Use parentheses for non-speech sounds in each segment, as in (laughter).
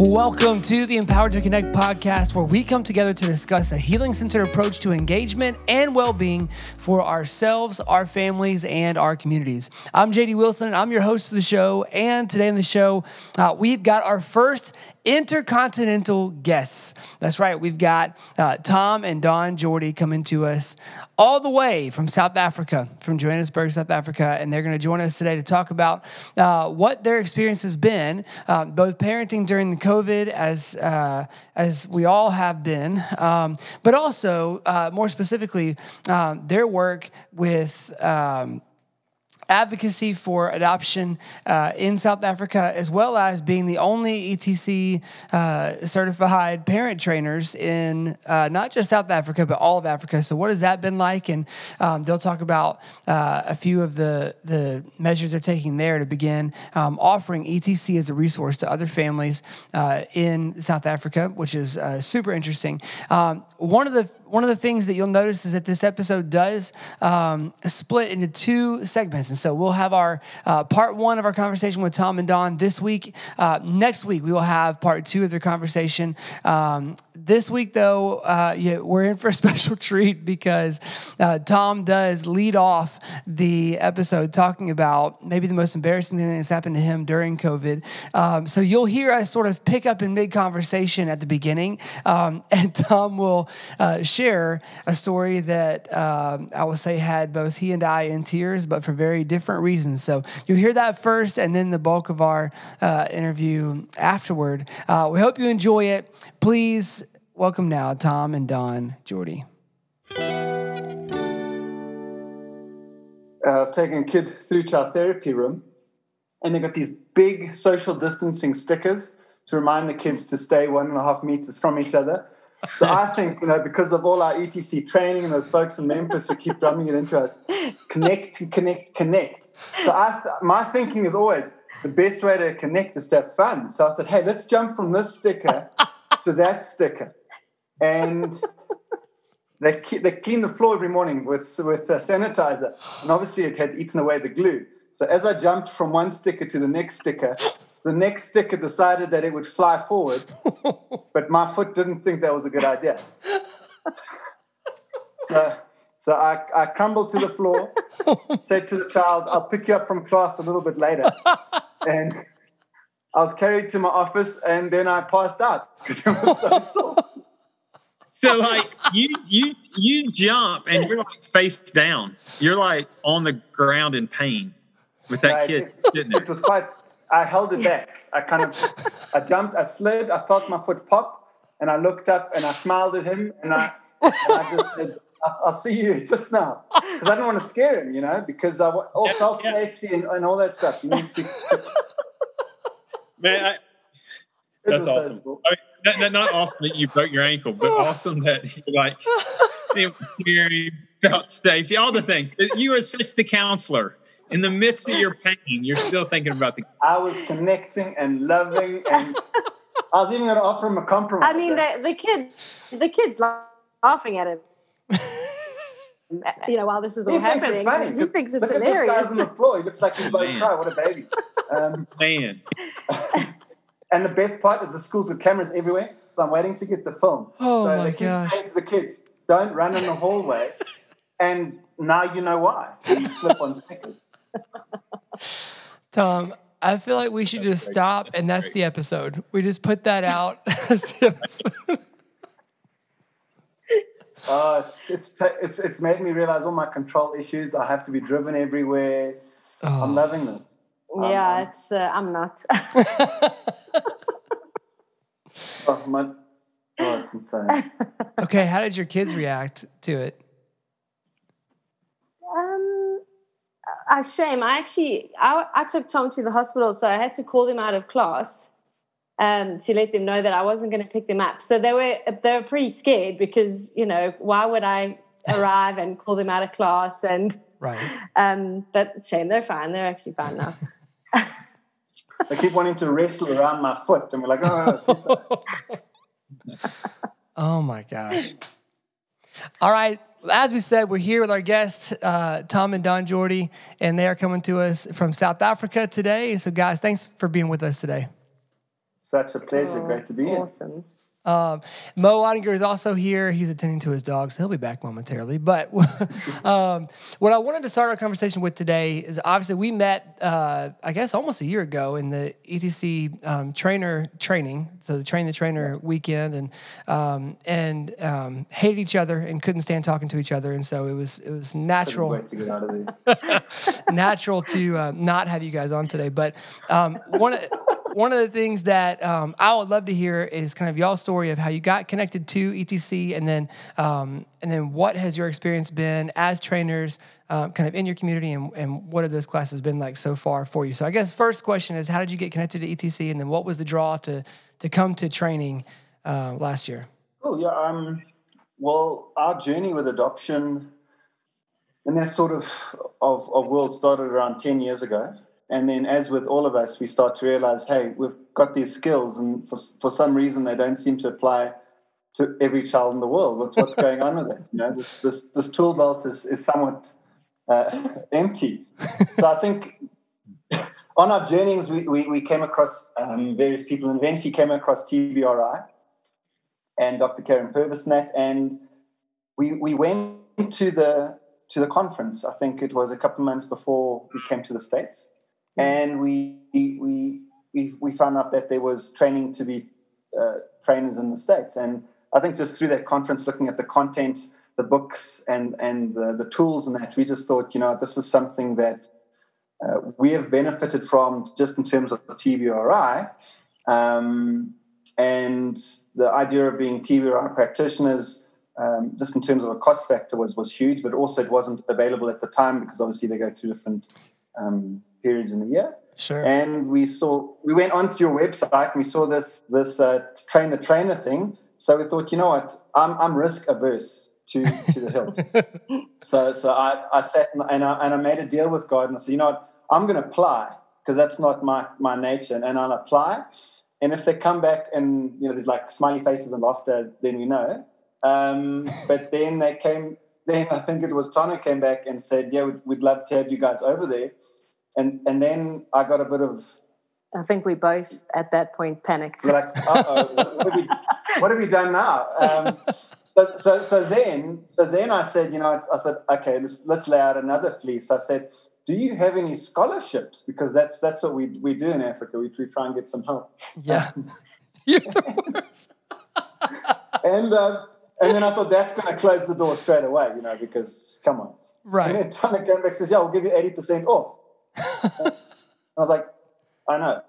Welcome to the Empowered to Connect podcast, where we come together to discuss a healing centered approach to engagement and well being for ourselves, our families, and our communities. I'm JD Wilson, and I'm your host of the show. And today on the show, uh, we've got our first intercontinental guests. That's right, we've got uh, Tom and Dawn Jordy coming to us all the way from South Africa, from Johannesburg, South Africa, and they're going to join us today to talk about uh, what their experience has been, uh, both parenting during the COVID, as uh, as we all have been, um, but also uh, more specifically um, their work with. Um, advocacy for adoption uh, in South Africa, as well as being the only ETC uh, certified parent trainers in uh, not just South Africa, but all of Africa. So, what has that been like? And um, they'll talk about uh, a few of the, the measures they're taking there to begin um, offering ETC as a resource to other families uh, in South Africa, which is uh, super interesting. Um, one of the one of the things that you'll notice is that this episode does um, split into two segments. And so we'll have our uh, part one of our conversation with Tom and Dawn this week. Uh, next week, we will have part two of their conversation. Um, this week, though, uh, yeah, we're in for a (laughs) special treat because uh, Tom does lead off the episode talking about maybe the most embarrassing thing that's happened to him during COVID. Um, so you'll hear us sort of pick up in mid conversation at the beginning, um, (laughs) and Tom will uh, share a story that um, I will say had both he and I in tears, but for very different reasons. So you'll hear that first, and then the bulk of our uh, interview afterward. Uh, we hope you enjoy it. Please welcome now Tom and Dawn Jordy. Uh, I was taking a kid through to our therapy room, and they got these big social distancing stickers to remind the kids to stay one and a half meters from each other. So I (laughs) think, you know, because of all our ETC training and those folks in Memphis who keep drumming it into us, connect, connect, connect. So I, th- my thinking is always the best way to connect is to have fun. So I said, hey, let's jump from this sticker to that sticker, and (laughs) they they clean the floor every morning with with uh, sanitizer, and obviously it had eaten away the glue. So as I jumped from one sticker to the next sticker, the next sticker decided that it would fly forward, (laughs) but my foot didn't think that was a good idea. so, so I, I crumbled to the floor, (laughs) said to the child, I'll pick you up from class a little bit later. And I was carried to my office and then I passed out because (laughs) it was so (laughs) sore. So like you you you jump and you're like face down. You're like on the ground in pain with that Right, kid it, sitting there. it was quite, I held it back. I kind of, I jumped, I slid, I felt my foot pop, and I looked up and I smiled at him, and I, and I just said, I'll, I'll see you (laughs) just now. Because I didn't want to scare him, you know, because I wa- all Yeah, felt yeah. safety and, and all that stuff. You need to, to Man, I, that's awesome. I mean, not, not, not awesome that you broke your ankle, but oh. awesome that you're like you know, scary, felt safety, all the things. You are such the counselor. In the midst of your pain, you're still thinking about the I was connecting and loving, and (laughs) I was even going to offer him a compromise. I mean, the, the kid, the kid's laughing at him. (laughs) you know, while this is all he thinks happening, it's funny. 'cause he thinks it's Look at this hilarious. guy's on the floor. He looks like he's about to cry. What a baby. Um, (laughs) man. (laughs) And the best part is the schools with cameras everywhere. So I'm waiting to get the film. Oh so my they keep gosh. saying to the kids, don't run in the hallway. and now you know why. You slip on stickers. Tom, I feel like we should just stop, and that's the episode. We just put that (laughs) out. That's the episode. Oh, it's, it's, ta- it's, it's made me realize all my control issues. I have to be driven everywhere. I'm Oh. loving this. Um, yeah, um, it's. Uh, I'm not. (laughs) Oh, my, oh, it's insane. Okay, how did your kids react to it? um, a shame. I actually, I, I took Tom to the hospital, so I had to call them out of class. Um, to let them know that I wasn't going to pick them up, so they were they were pretty scared because you know why would I arrive and call them out of class and Right. (laughs) um, but shame they're fine they're actually fine now. They keep wanting to wrestle around my foot. And we're like, oh, (laughs) Oh my gosh. All right. As we said, we're here with our guests, uh, Tom and Dawn Jordy, and they are coming to us from South Africa today. So, guys, thanks for being with us today. Such a pleasure. Oh, Great to be here. Awesome. Um, Mo Ottinger is also here. He's attending to his dog, so he'll be back momentarily. But (laughs) um, what I wanted to start our conversation with today is obviously we met, uh, I guess, almost a year ago in the ETC um, trainer training, so the train the trainer weekend, and um, and um, hated each other and couldn't stand talking to each other, and so it was it was natural to get out of (laughs) (laughs) natural to uh, not have you guys on today. But um, one of one of the things that um, I would love to hear is kind of y'all's story of how you got connected to ETC, and then um, and then what has your experience been as trainers, um, kind of in your community, and, and what have those classes been like so far for you? So I guess first question is how did you get connected to ETC, and then what was the draw to to come to training uh, last year? Oh yeah. Um, well, our journey with adoption and that sort of, of of world started around ten years ago. And then, as with all of us, we start to realize, hey, we've got these skills, and for for some reason, they don't seem to apply to every child in the world. What's what's going on with it? You know, this this this tool belt is is somewhat uh, (laughs) empty. So I think (laughs) on our journeys, we, we, we came across um, various people and eventually came across TBRI and Dr. Karyn Purvisnat. And we, we went to the, to the conference. I think it was a couple months before we came to the States. And we, we, we, we found out that there was training to be uh, trainers in the States. And I think just through that conference, looking at the content, the books, and, and the, the tools and that, we just thought, you know, this is something that uh, we have benefited from just in terms of TBRI. Um, and the idea of being TBRI practitioners, um, just in terms of a cost factor, was, was huge, but also it wasn't available at the time because obviously they go through different um, periods in the year. Sure. And we saw, we went onto your website and we saw this this uh, train the trainer thing. So we thought, you know what, I'm I'm risk averse to to the hilt. (laughs) so so I, I sat and, and I and I made a deal with God and I said, you know what, I'm going to apply because that's not my my nature, and I'll apply. And if they come back and you know there's like smiley faces and laughter, then we know. Um, but then they came. Then I think it was Tana came back and said, "Yeah, we'd, we'd love to have you guys over there." And and then I got a bit of I think we both at that point panicked. we're like, uh oh, what, have we, what have we (laughs) done now? Um, so, so, so then, so then I said, you know, I said, okay, let's let's lay out another fleece. I said, do you have any scholarships? Because that's that's what we we do in Africa. We, we try and get some help. Yeah. (laughs) You're the worst. (laughs) And um, and then I thought that's going to close the door straight away, you know, because come on. Right. And then Tana came back and says, yeah, we'll give you eighty percent off. I was like, I know.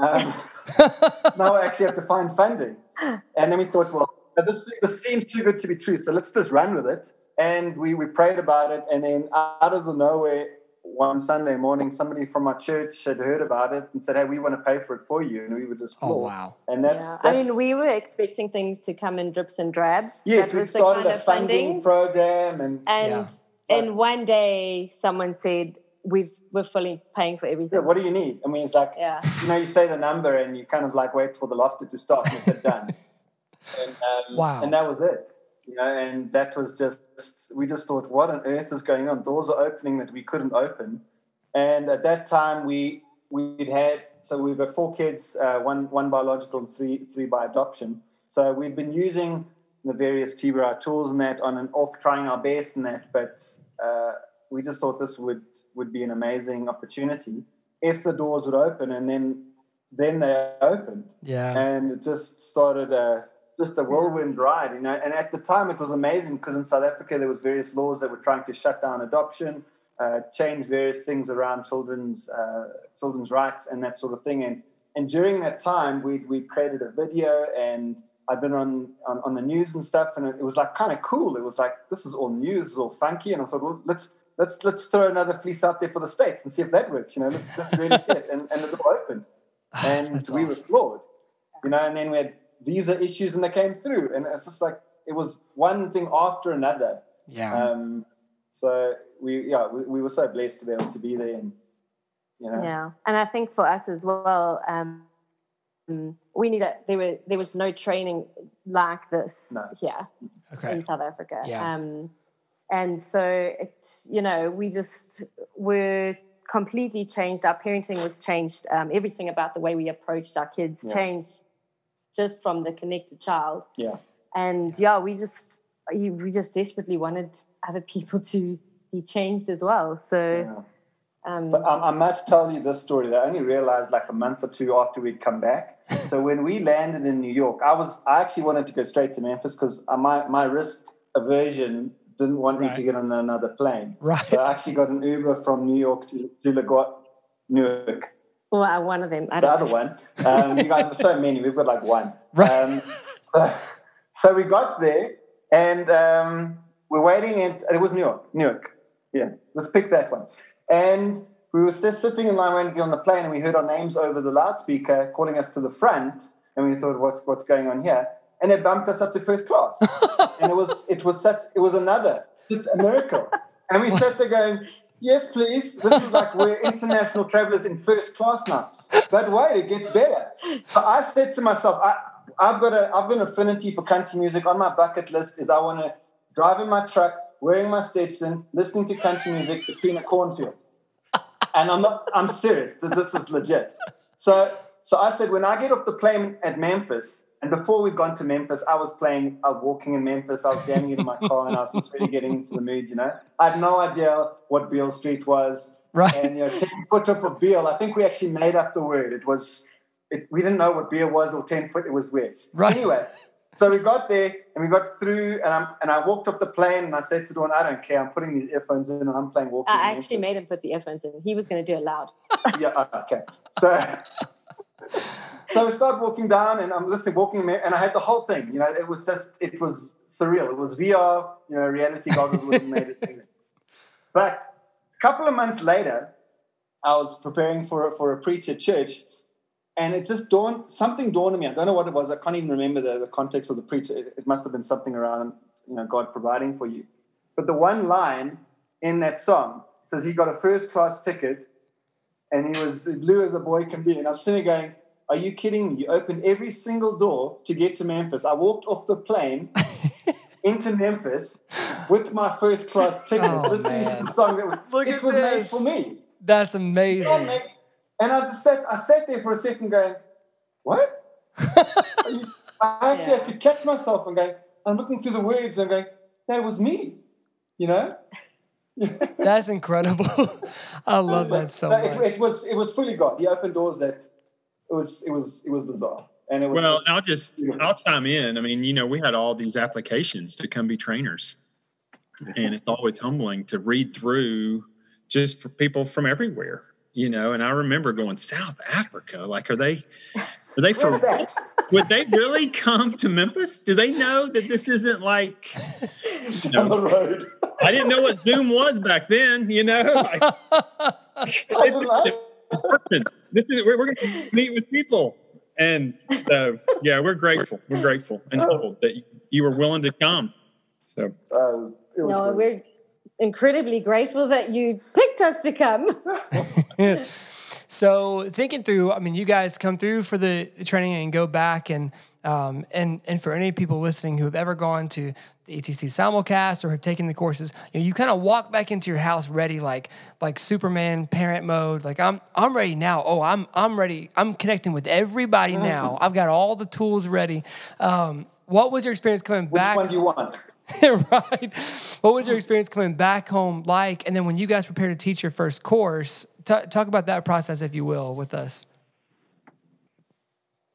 Um, (laughs) now I actually have to find funding. And then we thought, well, this, this seems too good to be true. So let's just run with it. And we, we prayed about it. And then out of the nowhere, one Sunday morning, somebody from our church had heard about it and said, hey, we want to pay for it for you. And we were just Oh floored. wow. And that's, yeah. that's I mean, we were expecting things to come in drips and drabs. yes, that we started kind a of funding, program. And and Yeah. and one day someone said we've we're fully paying for yeah, everything. what do you need? I mean, it's like, Yeah. you know, you say the number and you kind of like wait for the laughter to stop and it's done. (laughs) and, um, Wow. And that was it. You know, and that was just, we just thought, what on earth is going on? Doors are opening that we couldn't open. And at that time, we, we'd had, so we've got four kids, uh, one, one biological and three, three by adoption. So we've been using the various TBRI tools and that on and off, trying our best and that, but uh, we just thought this would, would be an amazing opportunity if the doors would open and then then they opened Yeah. and it just started a just a whirlwind ride you know and at the time it was amazing because in south africa there was various laws that were trying to shut down adoption uh, change various things around children's uh, children's rights and that sort of thing and and during that time we we created a video and I'd been on, on, on the news and stuff, and it, was like kind of cool. It was like this is all new, this is all funky, and I thought, well, let's let's let's throw another fleece out there for the states and see if that works. You know, let's let's really see it, and, and it all opened, (sighs) and That's we were floored. You know, and then we had visa issues, and they came through, and it's just like it was one thing after another. Yeah. Um, so we yeah we, we were so blessed to be able to be there, and you know, Yeah, and I think for us as well, um, we knew that there were there was no training like this No. here okay. in South Africa. Yeah. Um, and so it, you know, we just were completely changed. Our parenting was changed. Um, everything about the way we approached our kids Yeah. changed just from the connected child. Yeah. And yeah, we just we just desperately wanted other (laughs) people to be changed as well. So yeah. um, But um, I must tell you this story that I only realized like a month or two after we'd come back. (laughs) So when we landed in New York, I was I actually wanted to go straight to Memphis because my my risk aversion didn't want me to get on another plane. Right. So I actually got an Uber from New York to to LaGuardia, Newark. well, one of them. I The don't other know. one. Um, you guys have so many. We've got like one. Right. Um, so, so we got there and um, we're waiting and it was Newark. Newark. Yeah. Let's pick that one. And we were just sitting in line waiting to get on the plane and we heard our names over the loudspeaker calling us to the front and we thought what's what's going on here and they bumped us up to first class (laughs) and it was it was such it was another just a miracle and we sat there going yes please this is like we're international travelers in first class now but wait it gets better so i said to myself I, i've got a i've got an affinity for country music on my bucket list is i want to drive in my truck wearing my stetson listening to country music between a cornfield and I'm not. I'm serious. that This is legit. So, so I said when I get off the plane at Memphis, and before we'd gone to Memphis, I was playing. I was walking in Memphis. I was jamming it in my car, and I was just really getting into the mood. You know, I had no idea what Beale Street was, Right. and you know, ten footer for Beale. I think we actually made up the word. It was. It, we didn't know what beer was or ten foot. It was weird. Right. Anyway, so we got there and we got through, and I'm and I walked off the plane, and I said to Dawn, "I don't care. I'm putting these earphones in, and I'm playing walking." I in actually Memphis." made him put the earphones in. He was going to do it loud. (laughs) yeah, okay. So, so we start walking down, and I'm listening, walking, and I had the whole thing. You know, it was just, it was surreal. It was VR. You know, reality goggles have made it. But a couple of months later, I was preparing for for a preach at church, and it just dawned something dawned on me. I don't know what it was. I can't even remember the, the context of the preach. It, it must have been something around you know God providing for you. But the one line in that song says he got a first class ticket, and he was blue as a boy can be. And I'm sitting there going, "Are you kidding me? You opened every single door to get to Memphis. I walked off the plane." (laughs) Into Memphis with my first class oh, ticket, Oh, listening man. to the song that was Look it at was this. made for me. That's Yeah, amazing. And I just sat, I sat there for a second going, what? (laughs) I actually had to catch myself and go, I'm looking through the words and going, that was me, you know? (laughs) That's incredible. (laughs) I love that so it, much. it was it was fully God. He opened doors that it was it was it was bizarre. And it was Well, just- I'll just I'll chime in. I mean, you know, we had all these applications to come be trainers, and it's always humbling to read through just for people from everywhere. You know, and I remember going South Africa. Like, are they? Are they where's for? that? Would they really come to Memphis? Do they know that this isn't like? (laughs) You On the road. I didn't know what Zoom was back then. You know, (laughs) like, I didn't know. person. This is we're, we're going to meet with people, and so yeah, we're grateful. We're grateful and humbled that you, you were willing to come. So Uh, it was No, brilliant. we're incredibly grateful that you picked us to come. (laughs) (laughs) So thinking through, I mean, you guys come through for the training and go back, and um, and and for any people listening who have ever gone to the ETC simulcast or have taken the courses, you, know, you kind of walk back into your house ready, like like Superman parent mode. Like I'm I'm ready now. Oh, I'm I'm ready. I'm connecting with everybody now. I've got all the tools ready. Um, what was your experience coming Which back? one do you want? (laughs) right. What was your experience coming back home like? And then when you guys prepared to teach your first course, t- talk about that process, if you will, with us.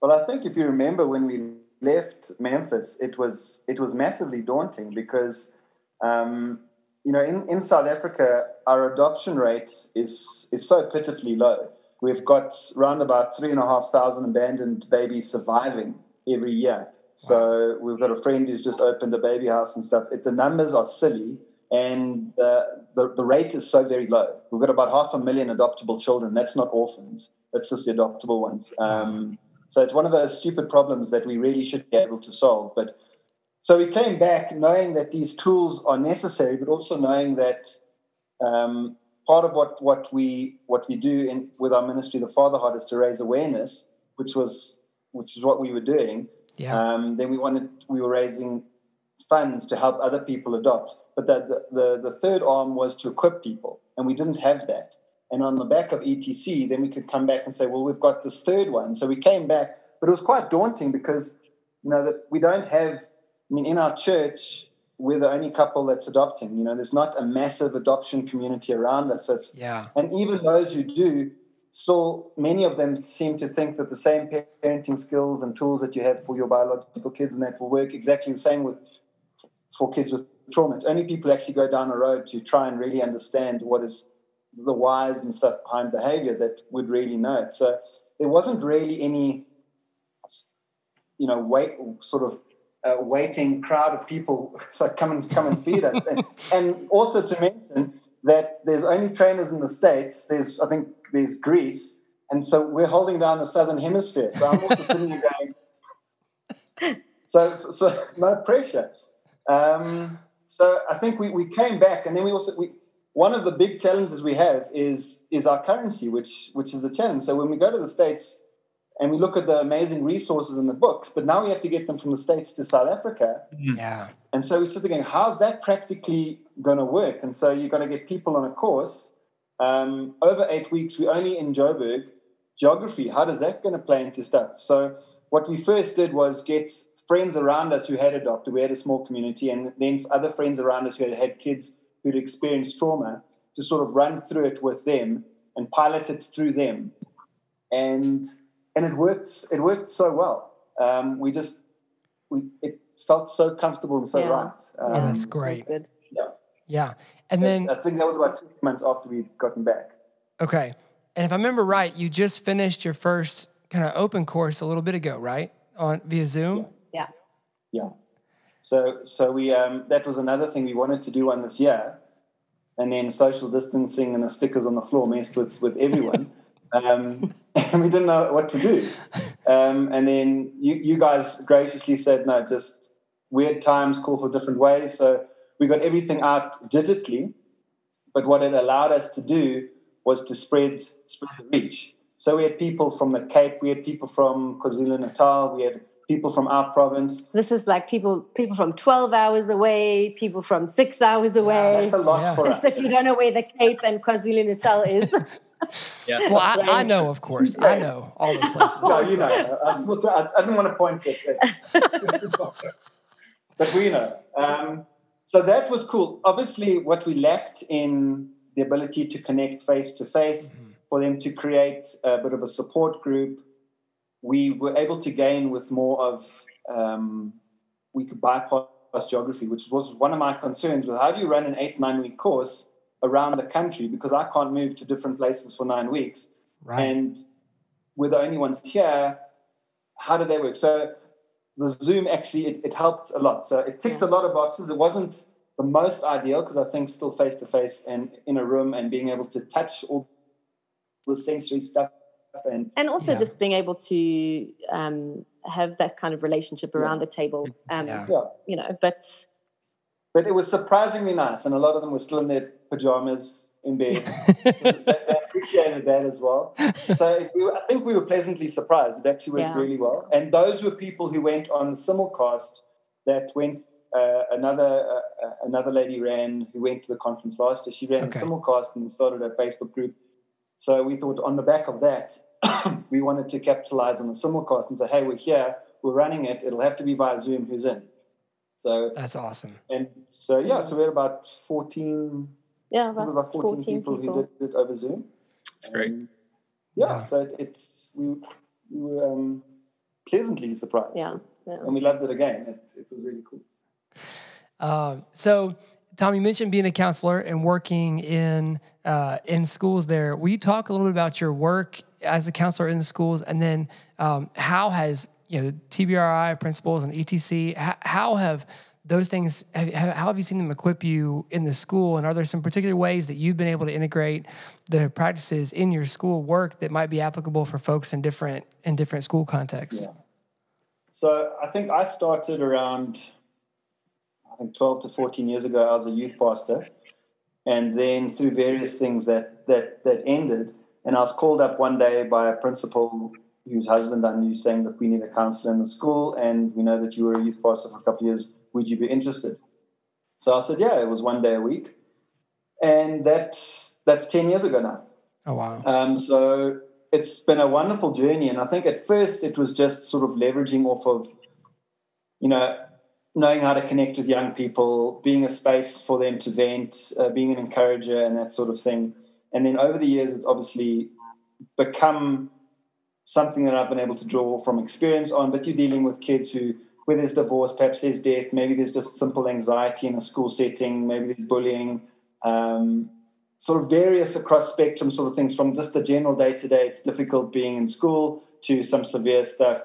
Well, I think if you remember when we left Memphis, it was it was massively daunting because um, you know in, in South Africa our adoption rate is is so pitifully low. We've got around about three and a half thousand abandoned babies surviving every year. So we've got a friend who's just opened a baby house and stuff. It, the numbers are silly, and uh, the the rate is so very low. We've got about half a million adoptable children. That's not orphans. That's just the adoptable ones. Um, so it's one of those stupid problems that we really should be able to solve. But so we came back knowing that these tools are necessary, but also knowing that um, part of what, what we what we do in, with our ministry, the Father Heart, is to raise awareness, which was which is what we were doing. Yeah. Um, then we wanted we were raising funds to help other people adopt. But that the, the, the third arm was to equip people, and we didn't have that. And on the back of ETC, then we could come back and say, well, we've got this third one. So we came back, but it was quite daunting because, you know, that we don't have, I mean, in our church, we're the only couple that's adopting. You know, there's not a massive adoption community around us. So it's, Yeah. and even those who do, still many of them seem to think that the same parenting skills and tools that you have for your biological kids and that will work exactly the same with for kids with trauma. It's only people actually go down the road to try and really understand what is the whys and stuff behind behavior that would really know it. So there wasn't really any, you know, wait sort of uh, waiting crowd of people. (laughs) So come and come and feed us, and, (laughs) and also to mention that there's only trainers in the states. There's I think there's Greece, and so we're holding down the southern hemisphere. So I'm also sitting here going, (laughs) so so, so no pressure. Um, so I think we, we came back, and then we also we one of the big challenges we have is is our currency, which which is a challenge. So when we go to the states and we look at the amazing resources in the books, but now we have to get them from the states to South Africa. Yeah. And so we started thinking, how's that practically going to work? And so you're going to get people on a course um, over eight weeks. We're only in Joburg. Geography, how does that going to play into stuff? So what we first did was get friends around us who had adopted. We had a small community, and then other friends around us who had had kids who'd experienced trauma to sort of run through it with them and pilot it through them. And and it worked. It worked so well. Um, we just we it felt so comfortable and so Yeah. right. Um, Oh, that's great. good. Yeah. Yeah. And So then I think that was about two months after we'd gotten back. okay. And if I remember right, you just finished your first kind of open course a little bit ago, right? On via Zoom. Yeah. Yeah. So so we um, that was another thing we wanted to do one this year, and then social distancing and the stickers on the floor messed with with everyone, (laughs) um, and we didn't know what to do. Um, and then you you guys graciously said no, just weird times call for different ways. So we got everything out digitally, but what it allowed us to do was to spread spread the reach. So we had people from the Cape, we had people from KwaZulu Natal, we had people from our province. This is like people people from 12 hours away, people from six hours away. That's a lot Yeah. for Just us. if you don't know where the Cape and KwaZulu Natal is. (laughs) Yeah. Well, I, I know, of course. I know all those places. No, you know, I, was- I, I didn't want to point it, (laughs) but we know. Um, so that was cool. Obviously, what we lacked in the ability to connect face to face, for them to create a bit of a support group, we were able to gain with more of. Um, we could bypass geography, which was one of my concerns. With how do you run an eight nine week course around the country because I can't move to different places for nine weeks Right. and we're the only ones here. How did they work? So the Zoom actually it, it helped a lot. So it ticked a lot of boxes. It wasn't the most ideal because I think still face to face and in a room and being able to touch all the sensory stuff and and also Yeah. just being able to um, have that kind of relationship around the table. Um, Yeah. yeah. You know, but But it was surprisingly nice, and a lot of them were still in their pajamas in bed. (laughs) so they, they appreciated that as well. So we were, I think we were pleasantly surprised. It actually went Yeah. really well. And those were people who went on the simulcast that went. Uh, another uh, uh, another lady ran who went to the conference last year. She ran Okay. a simulcast and started a Facebook group. So we thought on the back of that, (coughs) we wanted to capitalize on the simulcast and say, "Hey, we're here. We're running it. It'll have to be via Zoom. Who's in?" So That's awesome. and so yeah, so we had about fourteen, yeah, about, about 14, 14 people, people. who did it over Zoom. It's great. Yeah, Yeah. so it, it's we we were um, pleasantly surprised. Yeah, yeah. and we loved it again. It, it was really cool. Um, so, Tom, you mentioned being a counselor and working in uh, in schools. There, will you talk a little bit about your work as a counselor in the schools, and then um, how has you know TBRI principles and ETC? How, have those things? Have, have- how have you seen them equip you in the school? And are there some particular ways that you've been able to integrate the practices in your school work that might be applicable for folks in different in different school contexts? Yeah. So I think I started around, I think 12 to 14 years ago. I was a youth pastor, and then through various things that that that ended, and I was called up one day by a principal whose husband I knew saying that we need a counselor in the school, and we know that you were a youth pastor for a couple of years. Would you be interested? So I said, yeah. It was one day a week, and that's that's 10 years ago now. Oh wow! Um, so it's been a wonderful journey, and I think at first it was just sort of leveraging off of, you know, knowing how to connect with young people, being a space for them to vent, uh, being an encourager, and that sort of thing. And then over the years, it's obviously become something that I've been able to draw from experience on. But you're dealing with kids who, where there's divorce, perhaps there's death, maybe there's just simple anxiety in a school setting, maybe there's bullying. Um, sort of various across spectrum sort of things from just the general day to day, it's difficult being in school to some severe stuff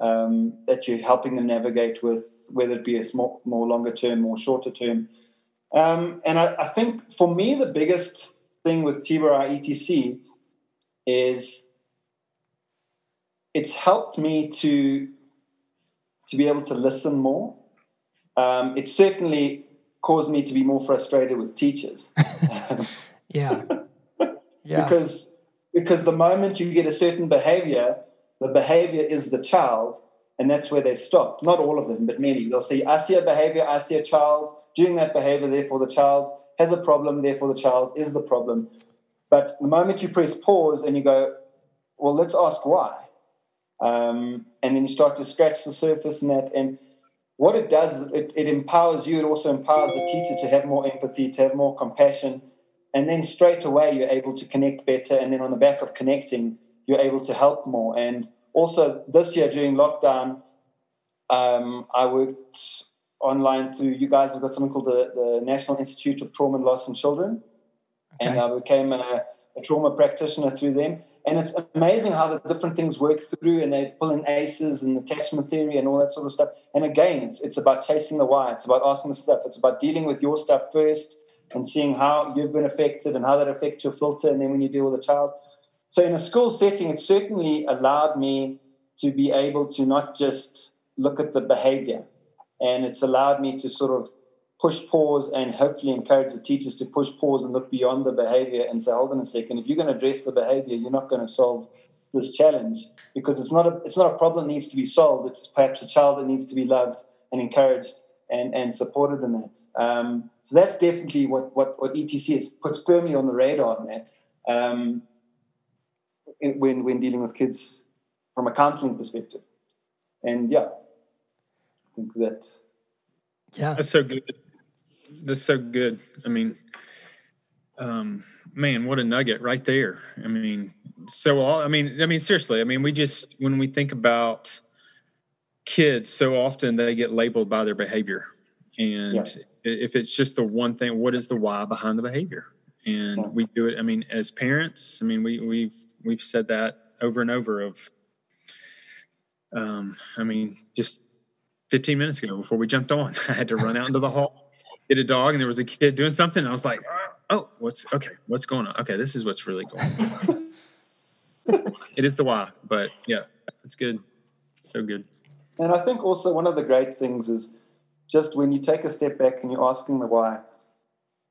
um, that you're helping them navigate with, whether it be a small, more longer term, more shorter term. Um, and I, I, think for me, the biggest thing with TBRI ETC is it's helped me to to be able to listen more. Um, it certainly caused me to be more frustrated with teachers. (laughs) Yeah. (laughs) Yeah. because because the moment you get a certain behavior, the behavior is the child, and that's where they stop. Not all of them, but many. They'll say, I see a behavior, I see a child doing that behavior, therefore the child has a problem, therefore the child is the problem. But the moment you press pause and you go, well, let's ask why. Um, and then you start to scratch the surface and that. And what it does is it, it empowers you. It also empowers the teacher to have more empathy, to have more compassion, and then straight away you're able to connect better and then on the back of connecting you're able to help more and also this year during lockdown um, i worked online through you guys have got something called the, the national institute of trauma and loss in children. Okay. Uh, and i became a, a, trauma practitioner through them. And it's amazing how the different things work through and they pull in aces and attachment theory and all that sort of stuff. And again it's, it's about chasing the why. It's about asking the stuff. It's about dealing with your stuff first and seeing how you've been affected and how that affects your filter, and then when you deal with a child. So, in a school setting, it certainly allowed me to be able to not just look at the behavior, and it's allowed me to sort of push pause and hopefully encourage the teachers to push pause and look beyond the behavior and say, hold on a second, if you're going to address the behavior, you're not going to solve this challenge because it's not a it's not a problem that needs to be solved. It's perhaps a child that needs to be loved and encouraged and, and supported in that. Um, so that's definitely what, what, what ETC is put firmly on the radar on that um, when, when dealing with kids from a counseling perspective. And yeah, think that. Yeah. That's so good. That's so good. I mean, um, man, what a nugget right there. I mean, so all, I mean, I mean, seriously, I mean, we just, when we think about, kids so often they get labeled by their behavior and yeah. if it's just the one thing what is the why behind the behavior and yeah. we do it i mean as parents i mean we we've we've said that over and over of um i mean just 15 minutes ago before we jumped on. (laughs) I had to run out into the hall get a dog and there was a kid doing something. And i was like oh what's okay what's going on? Okay this is what's really going on. (laughs) It is the why but yeah it's good. So good. And I think also one of the great things is just when you take a step back and you're asking the why,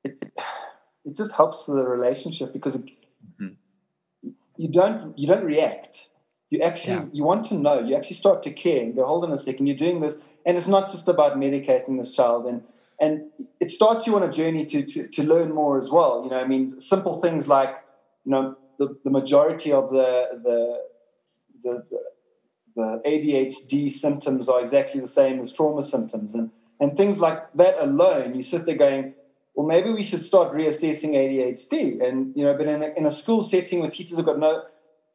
it it just helps the relationship because it, mm-hmm. you don't you don't react. You actually yeah. you want to know. You actually start to care and go, hold on a second, you're doing this, and it's not just about medicating this child and and it starts you on a journey to, to, to learn more as well. You know, I mean, simple things like, you know, the, the majority of the, the, the, the the ADHD symptoms are exactly the same as trauma symptoms. And, and things like that alone, you sit there going, well, maybe we should start reassessing ADHD. And, you know, but in a, in a school setting where teachers have got no,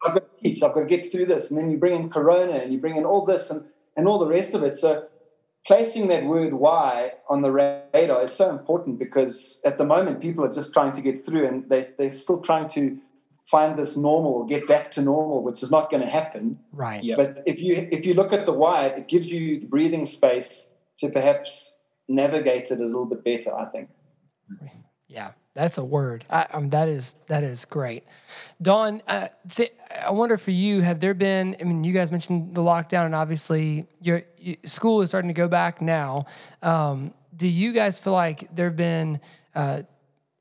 I've got to teach, I've got to get through this. And then you bring in Corona and you bring in all this and, and all the rest of it. So placing that word why on the radar is so important because at the moment people are just trying to get through and they, they're still trying to find this normal, get back to normal, which is not going to happen. Right. Yep. But if you if you look at the why, it gives you the breathing space to perhaps navigate it a little bit better. I think. Yeah, that's a word. I, um, that is that is great. Dawn, uh, th- I wonder for you, have there been? I mean, you guys mentioned the lockdown, and obviously your, your school is starting to go back now. Um, do you guys feel like there have been uh,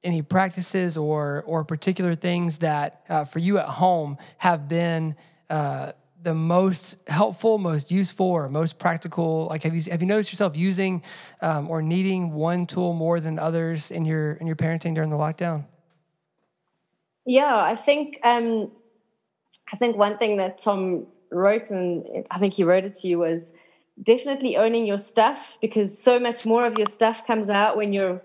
any practices or or particular things that uh, for you at home have been uh, the most helpful, most useful, or most practical? Like, have you have you noticed yourself using um, or needing one tool more than others in your in your parenting during the lockdown? Yeah, I think um, I think one thing that Tom wrote, and I think he wrote it to you, was definitely owning your stuff because so much more of your stuff comes out when you're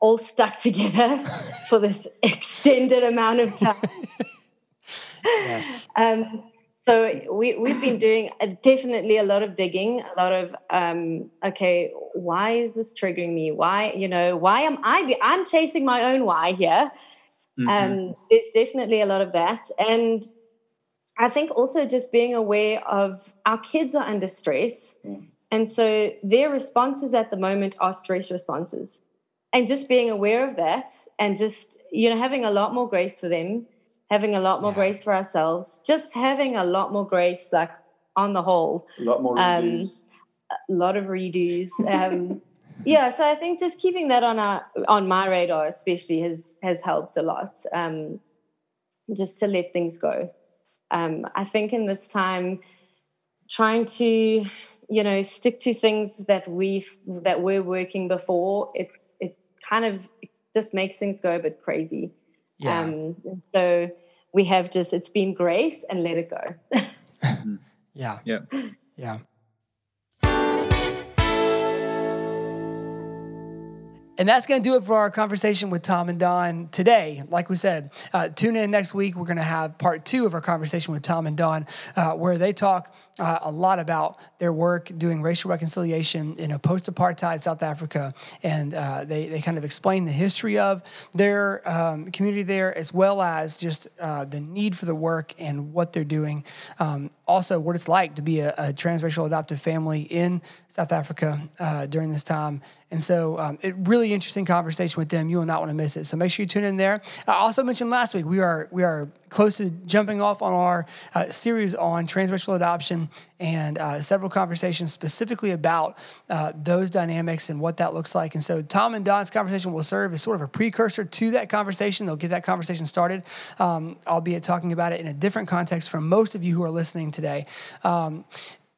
all stuck (laughs) together for this (laughs) extended amount of time. yes. (laughs) Um, so we, we've been doing uh, definitely a lot of digging, a lot of um, okay, why is this triggering me? Why you know why am I? I'm chasing my own why here. Mm-hmm. Um, there's definitely a lot of that, and I think also just being aware of our kids are under stress. Mm. And so their responses at the moment are stress responses. And just being aware of that and just, you know, having a lot more grace for them, having a lot more yeah. grace for ourselves, just having a lot more grace, like on the whole. A lot more um, redos. Um, a lot of redos. Um, (laughs) yeah, so I think just keeping that on our on my radar especially has has helped a lot. Um, just to let things go um, I think in this time, trying to you know stick to things that we've that we're working before, it's it kind of it just makes things go a bit crazy. Yeah. Um, so we have just it's been grace and let it go. (laughs) yeah. Yeah. Yeah. And that's going to do it for our conversation with Tom and Dawn today. Like we said, uh, tune in next week. We're going to have part two of our conversation with Tom and Dawn, uh, where they talk uh, a lot about their work doing racial reconciliation in a post apartheid South Africa. And uh, they, they kind of explain the history of their um, community there, as well as just uh, the need for the work and what they're doing. Um, also, what it's like to be a, a transracial adoptive family in South Africa uh, during this time. And so, um, it really interesting conversation with them. You will not want to miss it. So make sure you tune in there. I also mentioned last week we are we are close to jumping off on our uh, series on transracial adoption and uh, several conversations specifically about uh, those dynamics and what that looks like. And so, Tom and Dawn's conversation will serve as sort of a precursor to that conversation. They'll get that conversation started, um, albeit talking about it in a different context from most of you who are listening today. Um,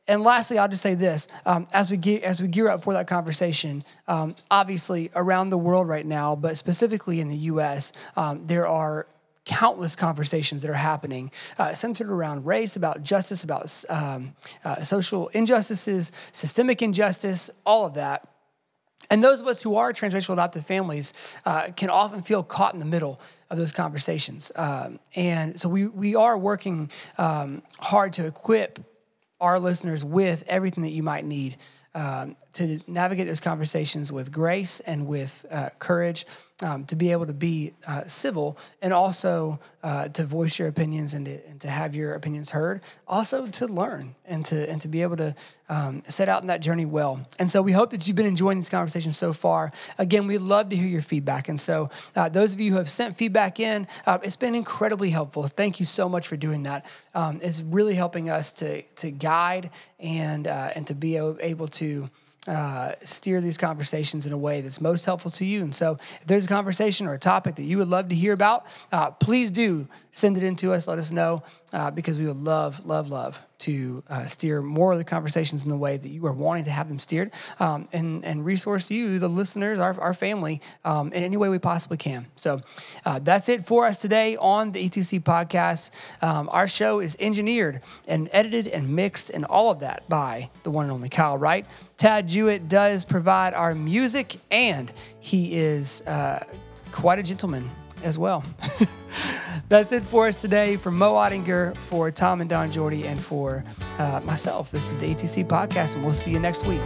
and lastly, I'll just say this: um, as we get, as we gear up for that conversation, um, obviously around the world right now, but specifically in the U.S., um, there are countless conversations that are happening uh, centered around race, about justice, about um, uh, social injustices, systemic injustice, all of that. And those of us who are transracial adoptive families uh, can often feel caught in the middle of those conversations. Um, and so we, we are working um, hard to equip our listeners with everything that you might need um, to navigate those conversations with grace and with uh, courage, um, to be able to be uh, civil and also uh, to voice your opinions and to, and to, have your opinions heard. Also to learn and to and to be able to um, set out in that journey well. And so we hope that you've been enjoying these conversations so far. Again, we'd love to hear your feedback. And so uh, those of you who have sent feedback in, uh, it's been incredibly helpful. Thank you so much for doing that. Um, it's really helping us to to guide and uh, and to be able to uh, steer these conversations in a way that's most helpful to you. And so, if there's a conversation or a topic that you would love to hear about, uh, please do send it in to us. Let us know uh, because we would love, love, love to uh, steer more of the conversations in the way that you are wanting to have them steered um, and, and resource you, the listeners, our, our family, um, in any way we possibly can. So uh, that's it for us today on the ETC podcast. Um, our show is engineered and edited and mixed and all of that by the one and only Kyle Wright. Tad Jewett does provide our music, and he is uh, quite a gentleman as well. (laughs) That's it for us today. For Mo Ottinger, for Tom and Dawn Jordy, and for uh, myself, this is the ETC podcast, and we'll see you next week.